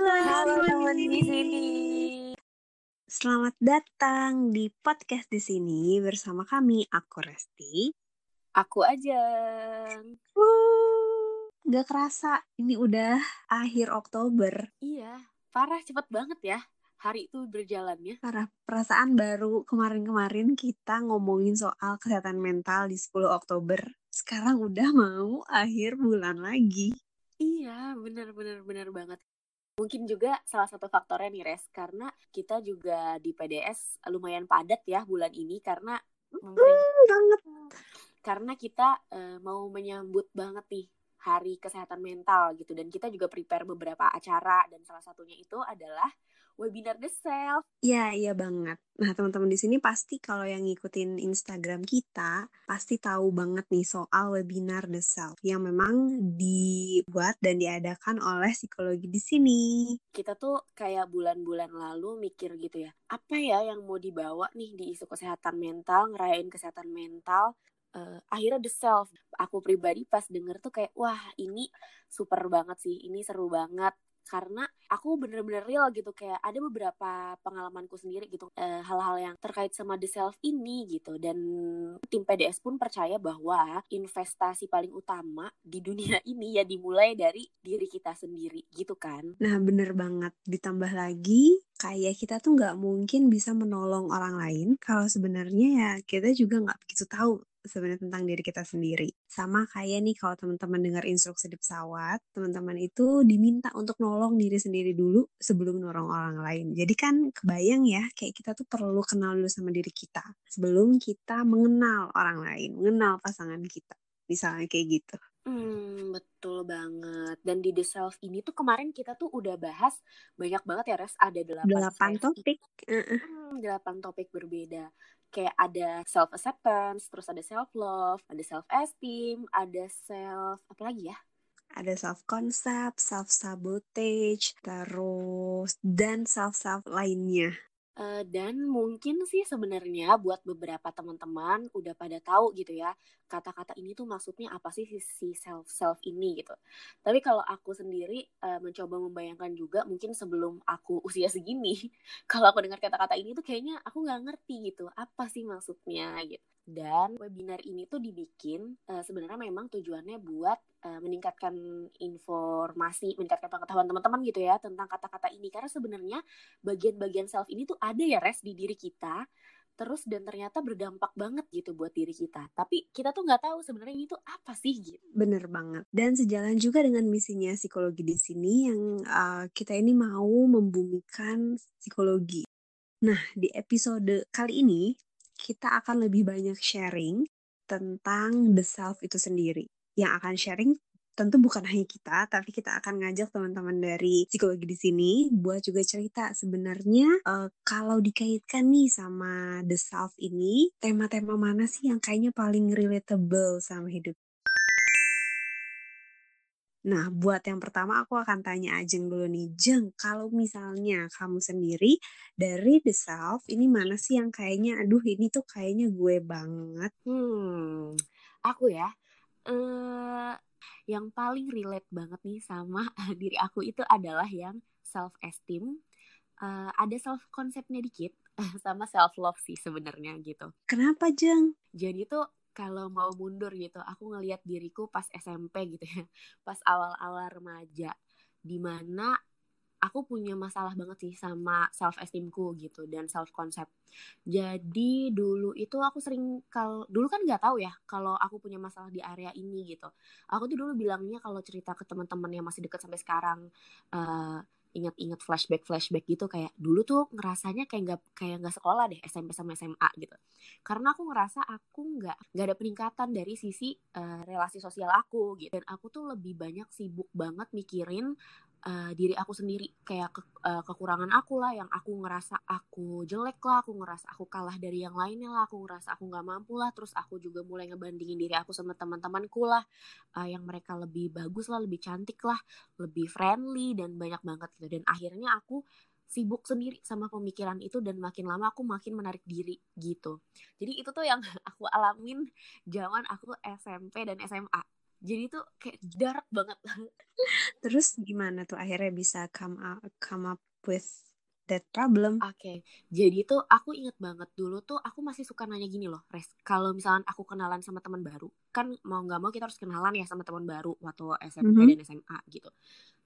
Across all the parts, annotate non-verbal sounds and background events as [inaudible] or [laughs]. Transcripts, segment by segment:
Halo, Halo teman di sini. Selamat datang di podcast di sini bersama kami, aku Resti. Aku Ajeng. Wuh, gak kerasa ini udah akhir Oktober. Iya, parah cepet banget ya. Hari itu berjalannya. Karena perasaan baru kemarin-kemarin kita ngomongin soal kesehatan mental di 10 Oktober. Sekarang udah mau akhir bulan lagi. Iya, bener-bener bener banget. Mungkin juga salah satu faktornya nih Res, karena kita juga di PDS lumayan padat ya bulan ini karena Hmm, banget. karena kita eh, mau menyambut banget nih hari kesehatan mental gitu dan kita juga prepare beberapa acara dan salah satunya itu adalah webinar The Self. Iya, iya banget. Nah, teman-teman di sini pasti kalau yang ngikutin Instagram kita, pasti tahu banget nih soal webinar The Self yang memang dibuat dan diadakan oleh psikologi di sini. Kita tuh kayak bulan-bulan lalu mikir gitu ya, apa ya yang mau dibawa nih di isu kesehatan mental, ngerayain kesehatan mental. Eh, akhirnya The Self, aku pribadi pas denger tuh kayak, wah ini super banget sih, ini seru banget. Karena aku bener-bener real gitu, kayak ada beberapa pengalamanku sendiri gitu, eh, hal-hal yang terkait sama The Self ini gitu. Dan tim PDS pun percaya bahwa investasi paling utama di dunia [laughs] ini ya dimulai dari diri kita sendiri gitu kan. Nah, bener banget. Ditambah lagi, kayak kita tuh nggak mungkin bisa menolong orang lain kalau sebenarnya ya kita juga nggak begitu tahu sebenarnya tentang diri kita sendiri. Sama kayak nih kalau teman-teman dengar instruksi di pesawat, teman-teman itu diminta untuk nolong diri sendiri dulu sebelum nolong orang lain. Jadi kan kebayang ya, kayak kita tuh perlu kenal dulu sama diri kita sebelum kita mengenal orang lain, mengenal pasangan kita. Misalnya kayak gitu. Hmm, betul banget. Dan di The Self ini tuh kemarin kita tuh udah bahas banyak banget ya, Res. Ada delapan topik. Hmm, delapan topik berbeda. Kayak ada self acceptance, terus ada self love, ada self esteem, ada self apa lagi ya? ada self concept, self sabotage, terus dan self self lainnya. Eh, dan mungkin sih sebenarnya buat beberapa teman-teman udah pada tahu gitu ya kata-kata ini tuh maksudnya apa sih si- self self ini gitu. Tapi kalau aku sendiri eh, mencoba membayangkan juga mungkin sebelum aku [laughs] usia segini, kalau aku dengar kata-kata ini tuh kayaknya aku nggak ngerti gitu apa sih maksudnya gitu. Dan webinar ini tuh dibikin eh, sebenarnya memang tujuannya buat eh, meningkatkan informasi, meningkatkan pengetahuan teman-teman gitu ya tentang kata-kata ini karena sebenarnya bagian-bagian self ini tuh ada ya res di diri kita terus dan ternyata berdampak banget gitu buat diri kita tapi kita tuh nggak tahu sebenarnya ini tuh apa sih gitu Bener banget. Dan sejalan juga dengan misinya psikologi di sini yang uh, kita ini mau membumikan psikologi. Nah, di episode kali ini kita akan lebih banyak sharing tentang the self itu sendiri. Yang akan sharing tentu bukan hanya kita, tapi kita akan ngajak teman-teman dari psikologi di sini buat juga cerita sebenarnya eh, kalau dikaitkan nih sama the self ini, tema-tema mana sih yang kayaknya paling relatable sama hidup Nah, buat yang pertama aku akan tanya Ajeng dulu nih. Jeng, kalau misalnya kamu sendiri dari The Self, ini mana sih yang kayaknya, aduh ini tuh kayaknya gue banget. hmm aku ya eh yang paling relate banget nih sama [laughs] diri aku itu adalah yang self esteem Eh, ada self konsepnya dikit [laughs] sama self love sih sebenarnya gitu Kenapa Jeng? jadi tuh kalau mau mundur gitu aku ngelihat diriku pas SMP gitu ya [laughs] pas awal-awal remaja di mana aku punya masalah banget sih sama self esteemku gitu dan self concept jadi dulu itu aku sering kalau dulu kan nggak tahu ya kalau aku punya masalah di area ini gitu. Aku tuh dulu bilangnya kalau cerita ke teman-teman yang masih deket sampai sekarang eh, ingat-ingat flashback flashback gitu kayak dulu tuh ngerasanya kayak nggak kayak nggak sekolah deh SMP sama SMA gitu. Karena aku ngerasa aku nggak nggak ada peningkatan dari sisi eh, relasi sosial aku gitu. Dan aku tuh lebih banyak sibuk banget mikirin eh, diri aku sendiri. Kayak ke- eh, kekurangan aku lah yang aku ngerasa aku jelek lah aku ngerasa aku kalah dari yang lainnya lah aku ngerasa aku nggak mampu lah. Terus aku juga mulai ngebandingin diri aku sama teman-temanku lah. Eh, yang mereka lebih bagus lah lebih cantik lah lebih friendly dan banyak banget gitu. Dan akhirnya aku sibuk sendiri sama pemikiran itu dan makin lama aku makin menarik diri gitu. Jadi itu tuh yang [laughs] aku alamin zaman aku SMP dan SMA jadi tuh kayak dark banget terus gimana tuh akhirnya bisa come up, come up with that problem oke okay. jadi tuh aku inget banget dulu tuh aku masih suka nanya gini loh res kalau misalnya aku kenalan sama teman baru kan mau nggak mau kita harus kenalan ya sama teman baru waktu SMP mm -hmm. dan SMA gitu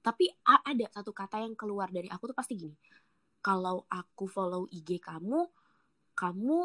tapi ada satu kata yang keluar dari aku tuh pasti gini kalau aku follow IG kamu kamu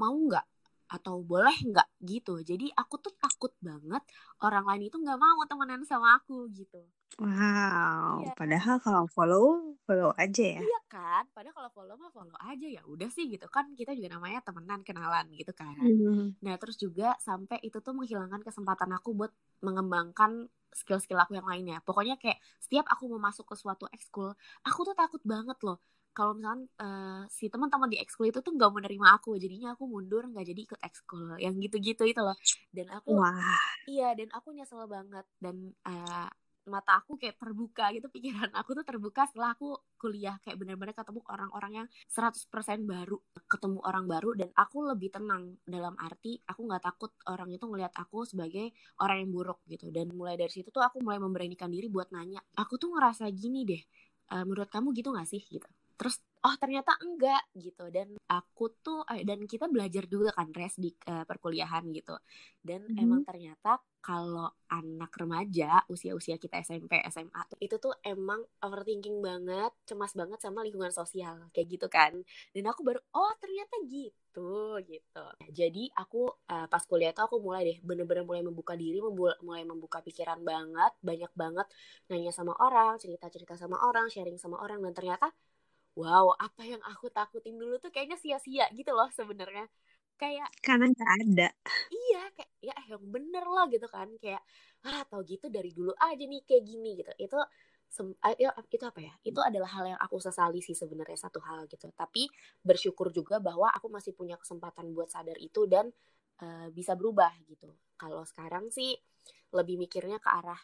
mau nggak atau boleh nggak gitu. Jadi aku tuh takut banget orang lain itu nggak mau temenan sama aku gitu. Wow iya. padahal kalau follow follow aja ya. Iya kan? Padahal kalau follow mah follow aja ya udah sih gitu. Kan kita juga namanya temenan kenalan gitu kan. Hmm. nah terus juga sampai itu tuh menghilangkan kesempatan aku buat mengembangkan skill-skill aku yang lainnya. Pokoknya kayak setiap aku mau masuk ke suatu ekskul aku tuh takut banget loh kalau misalnya uh, si teman-teman di ekskul itu tuh nggak menerima aku jadinya aku mundur nggak jadi ikut ekskul yang gitu-gitu itu loh. Dan aku Wah. iya dan aku nyesel banget dan uh, mata aku kayak terbuka gitu [laughs] pikiran aku tuh terbuka setelah aku kuliah kayak benar-benar ketemu orang-orang yang 100% baru ketemu orang baru dan aku lebih tenang. Dalam arti aku nggak takut orang itu ngelihat aku sebagai orang yang buruk gitu. Dan mulai dari situ tuh aku mulai memberanikan diri buat nanya aku tuh ngerasa gini deh uh, menurut kamu gitu gak sih? gitu terus oh ternyata enggak gitu. Dan aku tuh eh, dan kita belajar juga kan res di uh, perkuliahan gitu. Dan mm -hmm. emang ternyata kalau anak remaja usia-usia kita SMP SMA tuh itu tuh emang overthinking banget cemas banget sama lingkungan sosial kayak gitu kan. Dan aku baru oh ternyata gitu gitu. Jadi aku uh, pas kuliah tuh aku mulai deh bener-bener mulai membuka diri mulai membuka pikiran banget banyak banget nanya sama orang cerita-cerita sama orang sharing sama orang dan ternyata wow apa yang aku takutin dulu tuh kayaknya sia-sia gitu loh sebenarnya. Kayak karena nggak ada. Iya kayak ya yang bener lah gitu kan. Kayak ah tau gitu dari dulu aja nih kayak gini gitu. Itu ya, itu apa ya? Itu adalah hal yang aku sesali sih sebenarnya satu hal gitu. Tapi bersyukur juga bahwa aku masih punya kesempatan buat sadar itu dan uh, bisa berubah gitu. Kalau sekarang sih lebih mikirnya ke arah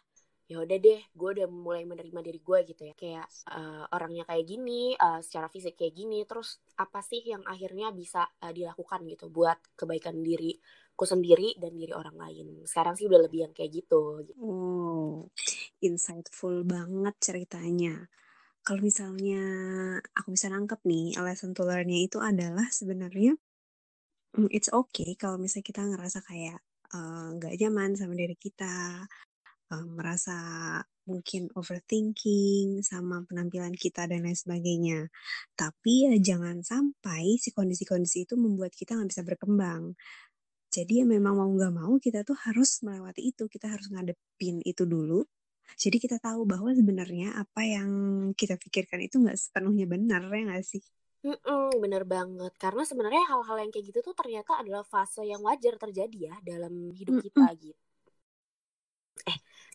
ya udah deh gue udah mulai menerima diri gue gitu ya. Kayak uh, orangnya kayak gini uh, secara fisik kayak gini terus apa sih yang akhirnya bisa uh, dilakukan gitu buat kebaikan diriku sendiri dan diri orang lain. Sekarang sih udah lebih yang kayak gitu, gitu. oh insightful banget ceritanya. Kalau misalnya aku bisa nangkep nih lesson to learn itu adalah sebenarnya mm, it's okay kalau misalnya kita ngerasa kayak nggak uh, nyaman sama diri kita uh, merasa mungkin overthinking sama penampilan kita dan lain sebagainya. Tapi ya jangan sampai si kondisi-kondisi itu membuat kita nggak bisa berkembang. Jadi ya memang mau nggak mau kita tuh harus melewati itu, kita harus ngadepin itu dulu. Jadi kita tahu bahwa sebenarnya apa yang kita pikirkan itu nggak sepenuhnya benar ya nggak sih? Mm-mm, bener banget karena sebenarnya hal-hal yang kayak gitu tuh ternyata adalah fase yang wajar terjadi ya dalam hidup kita Mm-mm. gitu.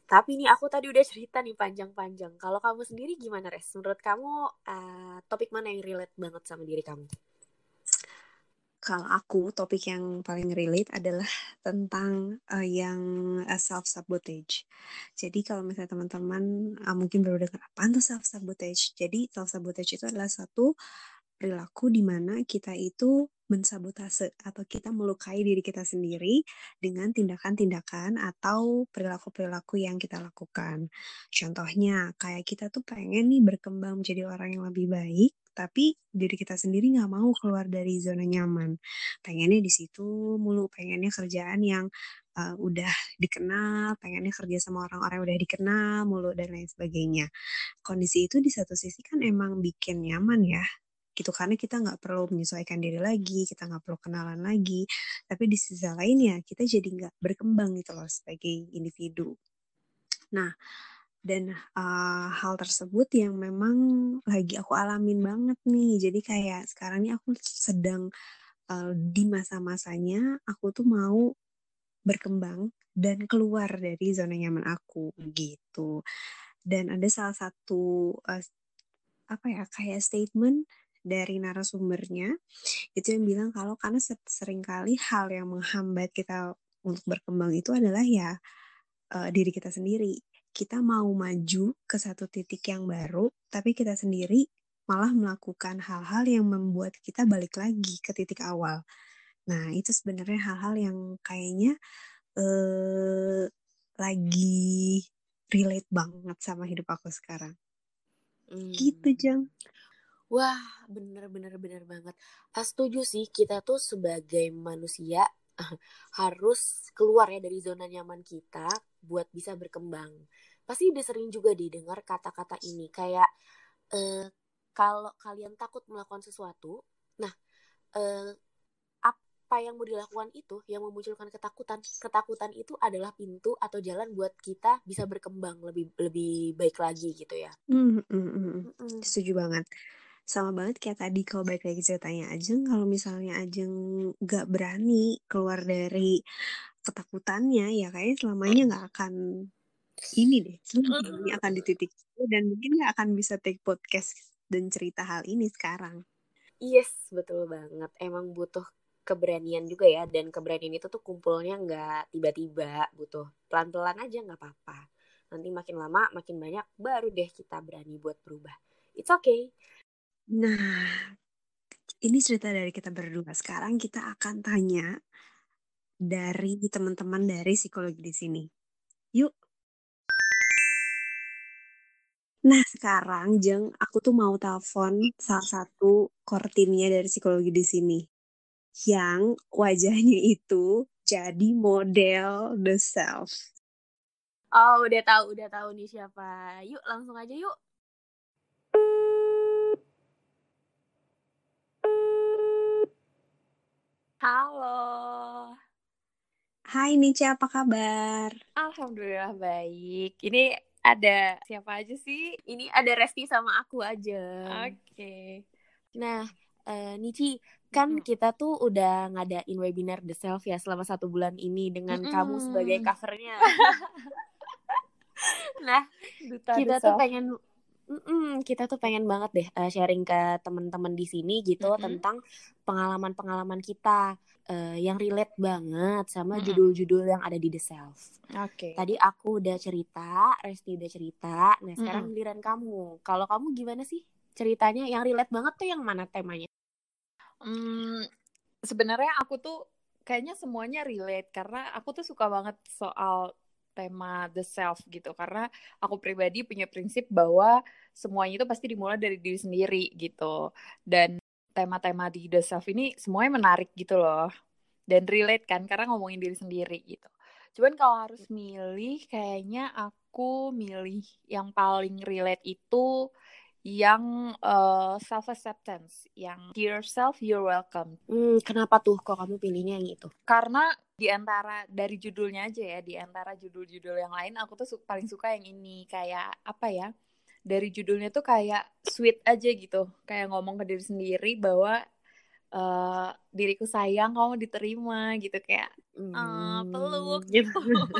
Eh, tapi nih aku tadi udah cerita nih panjang-panjang. Kalau kamu sendiri gimana, Res? Menurut kamu uh, topik mana yang relate banget sama diri kamu? Kalau aku topik yang paling relate adalah tentang uh, yang uh, self sabotage. Jadi kalau misalnya teman-teman uh, mungkin baru dengar apa itu self sabotage. Jadi self sabotage itu adalah satu perilaku di mana kita itu mensabotase atau kita melukai diri kita sendiri dengan tindakan-tindakan atau perilaku-perilaku yang kita lakukan. Contohnya, kayak kita tuh pengen nih berkembang menjadi orang yang lebih baik, tapi diri kita sendiri nggak mau keluar dari zona nyaman. Pengennya di situ mulu, pengennya kerjaan yang uh, udah dikenal, pengennya kerja sama orang-orang udah dikenal mulu dan lain sebagainya. Kondisi itu di satu sisi kan emang bikin nyaman ya, gitu karena kita nggak perlu menyesuaikan diri lagi kita nggak perlu kenalan lagi tapi di sisi lain ya kita jadi nggak berkembang gitu loh sebagai individu. Nah dan uh, hal tersebut yang memang lagi aku alamin banget nih. Jadi kayak sekarang ini aku sedang uh, di masa-masanya aku tuh mau berkembang dan keluar dari zona nyaman aku gitu. Dan ada salah satu uh, apa ya kayak statement dari narasumbernya itu yang bilang kalau karena sering kali hal yang menghambat kita untuk berkembang itu adalah ya uh, diri kita sendiri. Kita mau maju ke satu titik yang baru, tapi kita sendiri malah melakukan hal-hal yang membuat kita balik lagi ke titik awal. Nah, itu sebenarnya hal-hal yang kayaknya uh, lagi relate banget sama hidup aku sekarang. Hmm. Gitu, Jang. Wah, bener-bener bener banget. Setuju sih, kita tuh sebagai manusia [laughs] harus keluar ya dari zona nyaman kita buat bisa berkembang. Pasti udah sering juga didengar kata-kata ini kayak eh, kalau kalian takut melakukan sesuatu, nah eh, apa yang mau dilakukan itu yang memunculkan ketakutan, ketakutan itu adalah pintu atau jalan buat kita bisa berkembang lebih lebih baik lagi gitu ya. Hmm, hmm, hmm. Mm-mm. Setuju banget. Sama banget kayak tadi kalau balik lagi ceritanya Ajeng, kalau misalnya Ajeng gak berani keluar dari ketakutannya, ya kayaknya selamanya nggak akan ini deh, selamanya akan di titik itu dan mungkin nggak akan bisa take podcast dan cerita hal ini sekarang. Yes, betul banget. Emang butuh keberanian juga ya dan keberanian itu tuh kumpulnya nggak tiba-tiba butuh pelan-pelan aja nggak apa-apa nanti makin lama makin banyak baru deh kita berani buat berubah it's okay Nah, ini cerita dari kita berdua. Sekarang kita akan tanya dari teman-teman dari psikologi di sini. Yuk. Nah, sekarang Jeng, aku tuh mau telepon salah satu core dari psikologi di sini. Yang wajahnya itu jadi model the self. oh udah tahu udah tahu nih siapa yuk langsung aja yuk halo Hai Nice, apa kabar? alhamdulillah baik ini ada siapa aja sih ini ada Resti sama aku aja Oke. Nah, eh, Nici, kan Mm-mm. kita tuh udah ngadain webinar The Self ya selama satu bulan ini dengan kamu sebagai covernya. [laughs] nah, Duta kita tuh pengen, mm-mm, kita tuh pengen banget deh eh, sharing ke teman-teman di sini gitu Mm-mm. tentang pengalaman-pengalaman kita eh, yang relate banget sama Mm-mm. judul-judul yang ada di The Self. Oke. Tadi aku udah cerita, Resti udah cerita. Nah, sekarang Mm-mm. giliran kamu. Kalau kamu gimana sih ceritanya? Yang relate banget tuh yang mana temanya? Hmm, sebenarnya aku tuh kayaknya semuanya relate karena aku tuh suka banget soal tema the self gitu. Karena aku pribadi punya prinsip bahwa semuanya itu pasti dimulai dari diri sendiri gitu. Dan tema-tema di the self ini semuanya menarik gitu loh. Dan relate kan karena ngomongin diri sendiri gitu. Cuman kalau harus milih kayaknya aku milih yang paling relate itu yang self acceptance yang dear self you're welcome. Hmm, kenapa tuh kok kamu pilihnya yang itu? karena di antara dari judulnya aja ya di antara judul-judul yang lain aku tuh su- paling suka yang ini kayak apa ya dari judulnya tuh kayak sweet aja gitu kayak ngomong ke diri sendiri bahwa eh, diriku sayang kamu diterima gitu kayak eh, peluk gitu [laughs]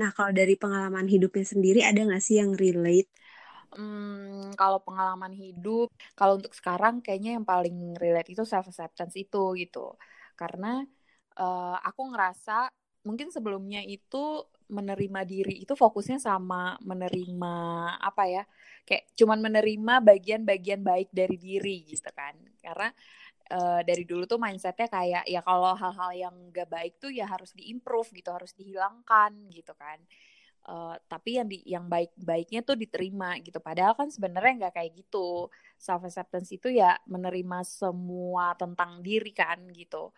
Nah, kalau dari pengalaman hidupnya sendiri ada nggak sih yang relate? Hmm, kalau pengalaman hidup, kalau untuk sekarang kayaknya yang paling relate itu self acceptance itu gitu. Karena eh, aku ngerasa mungkin sebelumnya itu menerima diri itu fokusnya sama menerima apa ya? Kayak cuman menerima bagian-bagian baik dari diri gitu kan. Karena eh, dari dulu tuh mindsetnya kayak ya kalau hal-hal yang gak baik tuh ya harus diimprove gitu, harus dihilangkan gitu kan. Eh, tapi yang di yang baik-baiknya tuh diterima gitu. Padahal kan sebenarnya nggak kayak gitu. Self acceptance itu ya menerima semua tentang diri kan gitu.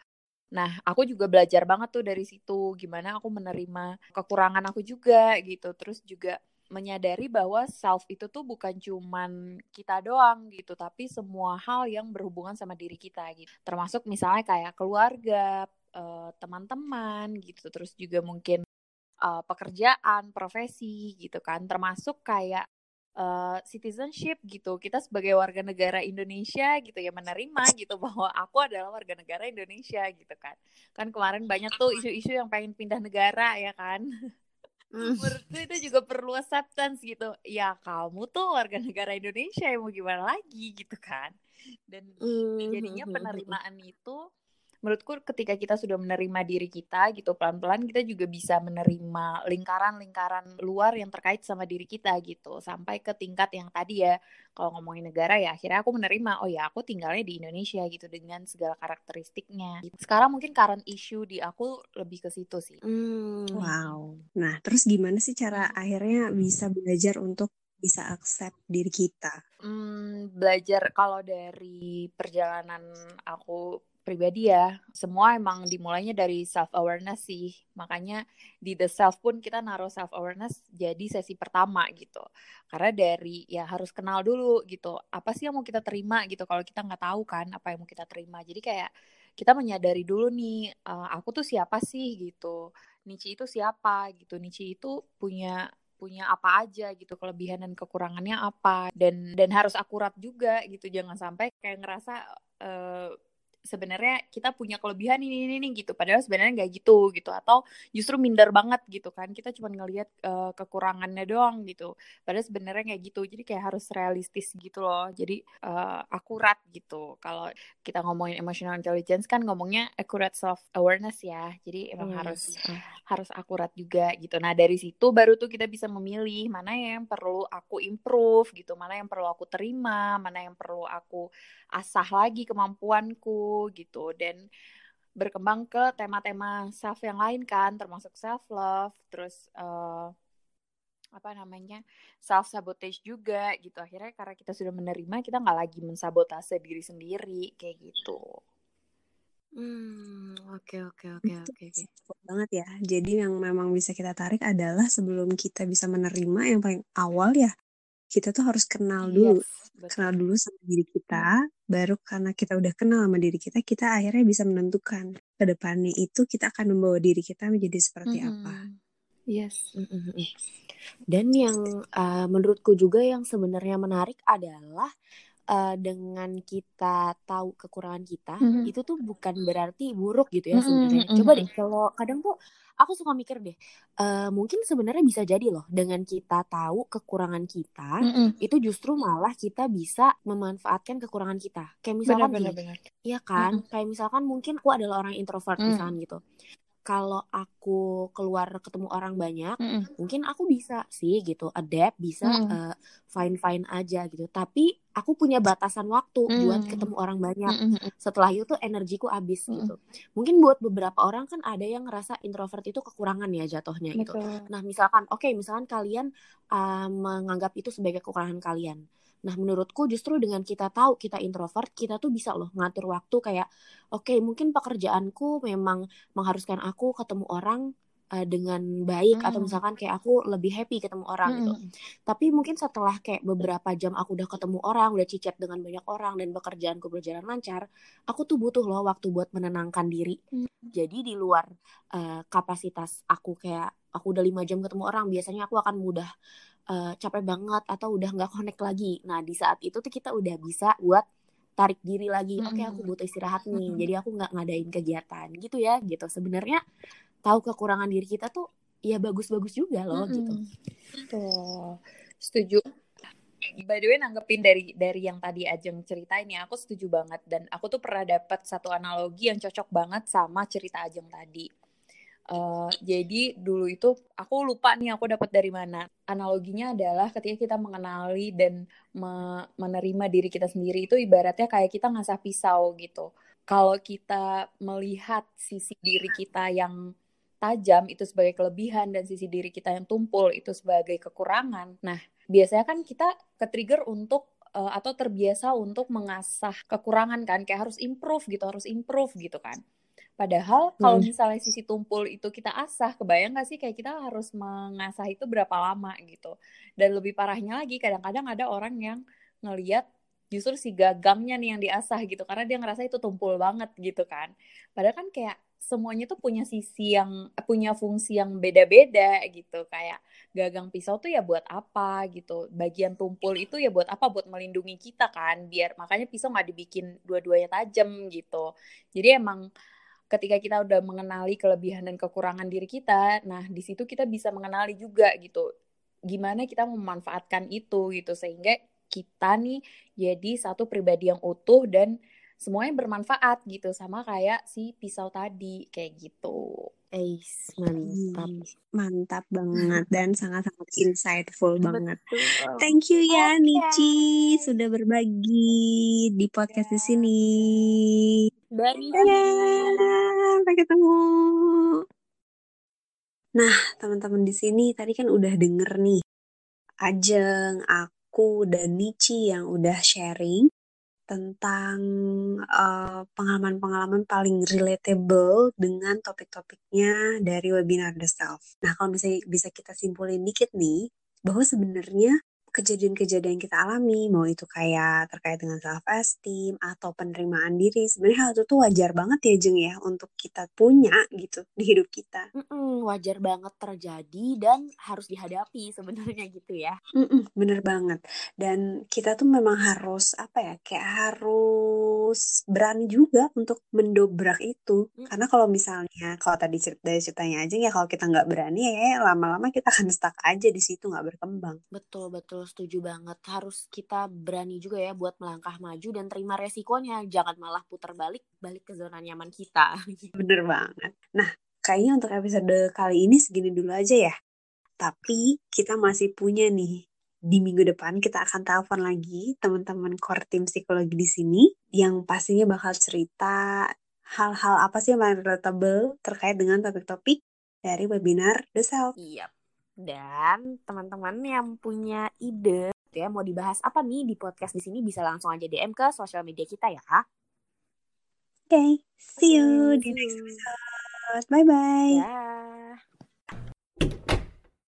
Nah, aku juga belajar banget tuh dari situ gimana aku menerima kekurangan aku juga gitu. Terus juga menyadari bahwa self itu tuh bukan cuman kita doang gitu, tapi semua hal yang berhubungan sama diri kita gitu. Termasuk misalnya kayak keluarga, eh, teman-teman gitu. Terus juga mungkin uh, pekerjaan, profesi gitu kan, termasuk kayak uh, citizenship gitu. Kita sebagai warga negara Indonesia gitu ya menerima gitu bahwa aku adalah warga negara Indonesia gitu kan. Kan kemarin banyak tuh isu-isu yang pengen pindah negara ya kan. [laughs] Menurutku itu juga perlu acceptance gitu. Ya kamu tuh warga negara Indonesia ya mau gimana lagi gitu kan. Dan Hmm, jadinya penerimaan itu menurutku ketika kita sudah menerima diri kita gitu pelan-pelan kita juga bisa menerima lingkaran-lingkaran luar yang terkait sama diri kita gitu. Sampai ke tingkat yang tadi ya kalau ngomongin negara ya akhirnya aku menerima oh ya aku tinggalnya di Indonesia gitu dengan segala karakteristiknya. Sekarang mungkin current issue di aku lebih ke situ sih. Hmm. wow. Nah terus gimana sih cara akhirnya bisa belajar untuk bisa accept diri kita? Hmm, belajar kalau dari perjalanan aku pribadi ya, semua emang dimulainya dari self awareness sih. Makanya di the self pun kita naruh self awareness jadi sesi pertama gitu. Karena dari ya harus kenal dulu gitu. Apa sih yang mau kita terima gitu kalau kita nggak tahu kan apa yang mau kita terima. Jadi kayak kita menyadari dulu nih, uh, aku tuh siapa sih gitu. Nici itu siapa gitu. Nici itu punya punya apa aja gitu kelebihan dan kekurangannya apa dan dan harus akurat juga gitu jangan sampai kayak ngerasa uh, sebenarnya kita punya kelebihan ini ini, ini gitu. Padahal sebenarnya nggak gitu gitu. Atau justru minder banget gitu kan. Kita cuma ngelihat uh, kekurangannya doang gitu. Padahal sebenarnya nggak gitu. Jadi kayak harus realistis gitu loh. Jadi uh, akurat gitu. Kalau kita ngomongin emotional intelligence kan ngomongnya accurate self awareness ya. Jadi emang hmm. harus uh, harus akurat juga gitu. Nah dari situ baru tuh kita bisa memilih mana yang perlu aku improve gitu. Mana yang perlu aku terima mana yang perlu aku asah lagi kemampuanku gitu dan berkembang ke tema-tema self yang lain kan termasuk self love terus uh, apa namanya self sabotage juga gitu akhirnya karena kita sudah menerima kita nggak lagi mensabotase diri sendiri kayak gitu Hmm, oke oke oke oke oke. banget ya. Jadi yang memang bisa kita tarik adalah sebelum kita bisa menerima yang paling awal ya kita tuh harus kenal dulu yes, kenal dulu sama diri kita baru karena kita udah kenal sama diri kita kita akhirnya bisa menentukan ke depannya itu kita akan membawa diri kita menjadi seperti mm -hmm. apa yes mm -hmm. dan yang uh, menurutku juga yang sebenarnya menarik adalah uh, dengan kita tahu kekurangan kita mm -hmm. itu tuh bukan berarti buruk gitu ya sebenarnya. Mm -hmm. Coba deh kalau kadang tuh aku suka mikir deh, uh, mungkin sebenarnya bisa jadi loh dengan kita tahu kekurangan kita, mm -mm. itu justru malah kita bisa memanfaatkan kekurangan kita. Kayak misalkan benar, iya kan? Mm -mm. Kayak misalkan mungkin aku adalah orang introvert mm. misalkan gitu kalau aku keluar ketemu orang banyak, mm -mm. mungkin aku bisa sih gitu, adapt, bisa mm. uh, fine fine aja gitu. Tapi aku punya batasan waktu mm. buat ketemu orang banyak. Mm -mm. Setelah itu tuh energiku habis mm. gitu. Mungkin buat beberapa orang kan ada yang ngerasa introvert itu kekurangan ya jatuhnya gitu. Nah misalkan, oke okay, misalkan kalian uh, menganggap itu sebagai kekurangan kalian Nah, menurutku justru dengan kita tahu kita introvert, kita tuh bisa loh ngatur waktu kayak, oke, okay, mungkin pekerjaanku memang mengharuskan aku ketemu orang uh, dengan baik mm. atau misalkan kayak aku lebih happy ketemu orang mm. gitu. Tapi mungkin setelah kayak beberapa jam aku udah ketemu orang, udah cicat dengan banyak orang dan pekerjaanku berjalan lancar, aku tuh butuh loh waktu buat menenangkan diri. Mm. Jadi di luar uh, kapasitas aku kayak aku udah lima jam ketemu orang, biasanya aku akan mudah uh, capek banget atau udah nggak connect lagi. Nah di saat itu tuh kita udah bisa buat tarik diri lagi. Oke okay, aku butuh istirahat nih. Jadi aku nggak ngadain kegiatan gitu ya gitu. Sebenarnya tahu kekurangan diri kita tuh ya bagus-bagus juga loh gitu. Tuh setuju. By the way nanggepin dari dari yang tadi Ajeng ceritain ya, aku setuju banget dan aku tuh pernah dapat satu analogi yang cocok banget sama cerita Ajeng tadi Uh, jadi dulu itu aku lupa nih aku dapat dari mana. Analoginya adalah ketika kita mengenali dan me menerima diri kita sendiri itu ibaratnya kayak kita ngasah pisau gitu. Kalau kita melihat sisi diri kita yang tajam itu sebagai kelebihan dan sisi diri kita yang tumpul itu sebagai kekurangan. Nah, biasanya kan kita ke-trigger untuk uh, atau terbiasa untuk mengasah kekurangan kan kayak harus improve gitu, harus improve gitu kan. Padahal kalau hmm. misalnya sisi tumpul itu kita asah, kebayang gak sih kayak kita harus mengasah itu berapa lama gitu. Dan lebih parahnya lagi kadang-kadang ada orang yang ngeliat justru si gagangnya nih yang diasah gitu karena dia ngerasa itu tumpul banget gitu kan. Padahal kan kayak semuanya tuh punya sisi yang punya fungsi yang beda-beda gitu. Kayak gagang pisau tuh ya buat apa gitu. Bagian tumpul itu ya buat apa? Buat melindungi kita kan biar makanya pisau nggak dibikin dua-duanya tajam gitu. Jadi emang ketika kita udah mengenali kelebihan dan kekurangan diri kita, nah di situ kita bisa mengenali juga gitu. Gimana kita memanfaatkan itu gitu. Sehingga kita nih jadi satu pribadi yang utuh dan semuanya bermanfaat gitu sama kayak si pisau tadi kayak gitu. Eis, mantap. Mantap banget dan [laughs] sangat-sangat insightful banget. Betul. Thank you ya Oke. Nici sudah berbagi di podcast di sini. Dari Dadah, sampai ketemu. Nah, teman-teman di sini tadi kan udah denger nih Ajeng, aku, dan Nici yang udah sharing tentang eh, pengalaman-pengalaman paling relatable dengan topik-topiknya dari webinar The Self. Nah, kalau bisa bisa kita simpulin dikit nih, bahwa sebenarnya kejadian-kejadian yang kita alami, mau itu kayak terkait dengan self-esteem atau penerimaan diri, sebenarnya hal itu tuh wajar banget ya Jeng ya untuk kita punya gitu di hidup kita. Mm-mm, wajar banget terjadi dan harus dihadapi sebenarnya gitu ya. Mm-mm, bener banget. Dan kita tuh memang harus apa ya, kayak harus berani juga untuk mendobrak itu. Mm. Karena kalau misalnya, kalau tadi cerita dari ceritanya aja ya, kalau kita nggak berani ya lama-lama kita akan stuck aja di situ nggak berkembang. Betul, betul, setuju banget. Harus kita berani juga ya buat melangkah maju dan terima resikonya. Jangan malah putar balik, balik ke zona nyaman kita. [laughs] Bener banget. Nah, kayaknya untuk episode kali ini segini dulu aja ya. Tapi kita masih punya nih di minggu depan kita akan telepon lagi teman-teman core team psikologi di sini yang pastinya bakal cerita hal-hal apa sih yang paling relatable terkait dengan topik-topik dari webinar The Self. Iya. Dan teman-teman yang punya ide ya mau dibahas apa nih di podcast di sini bisa langsung aja DM ke sosial media kita ya. Oke, see you Oke, di next episode. Bye-bye. Dah.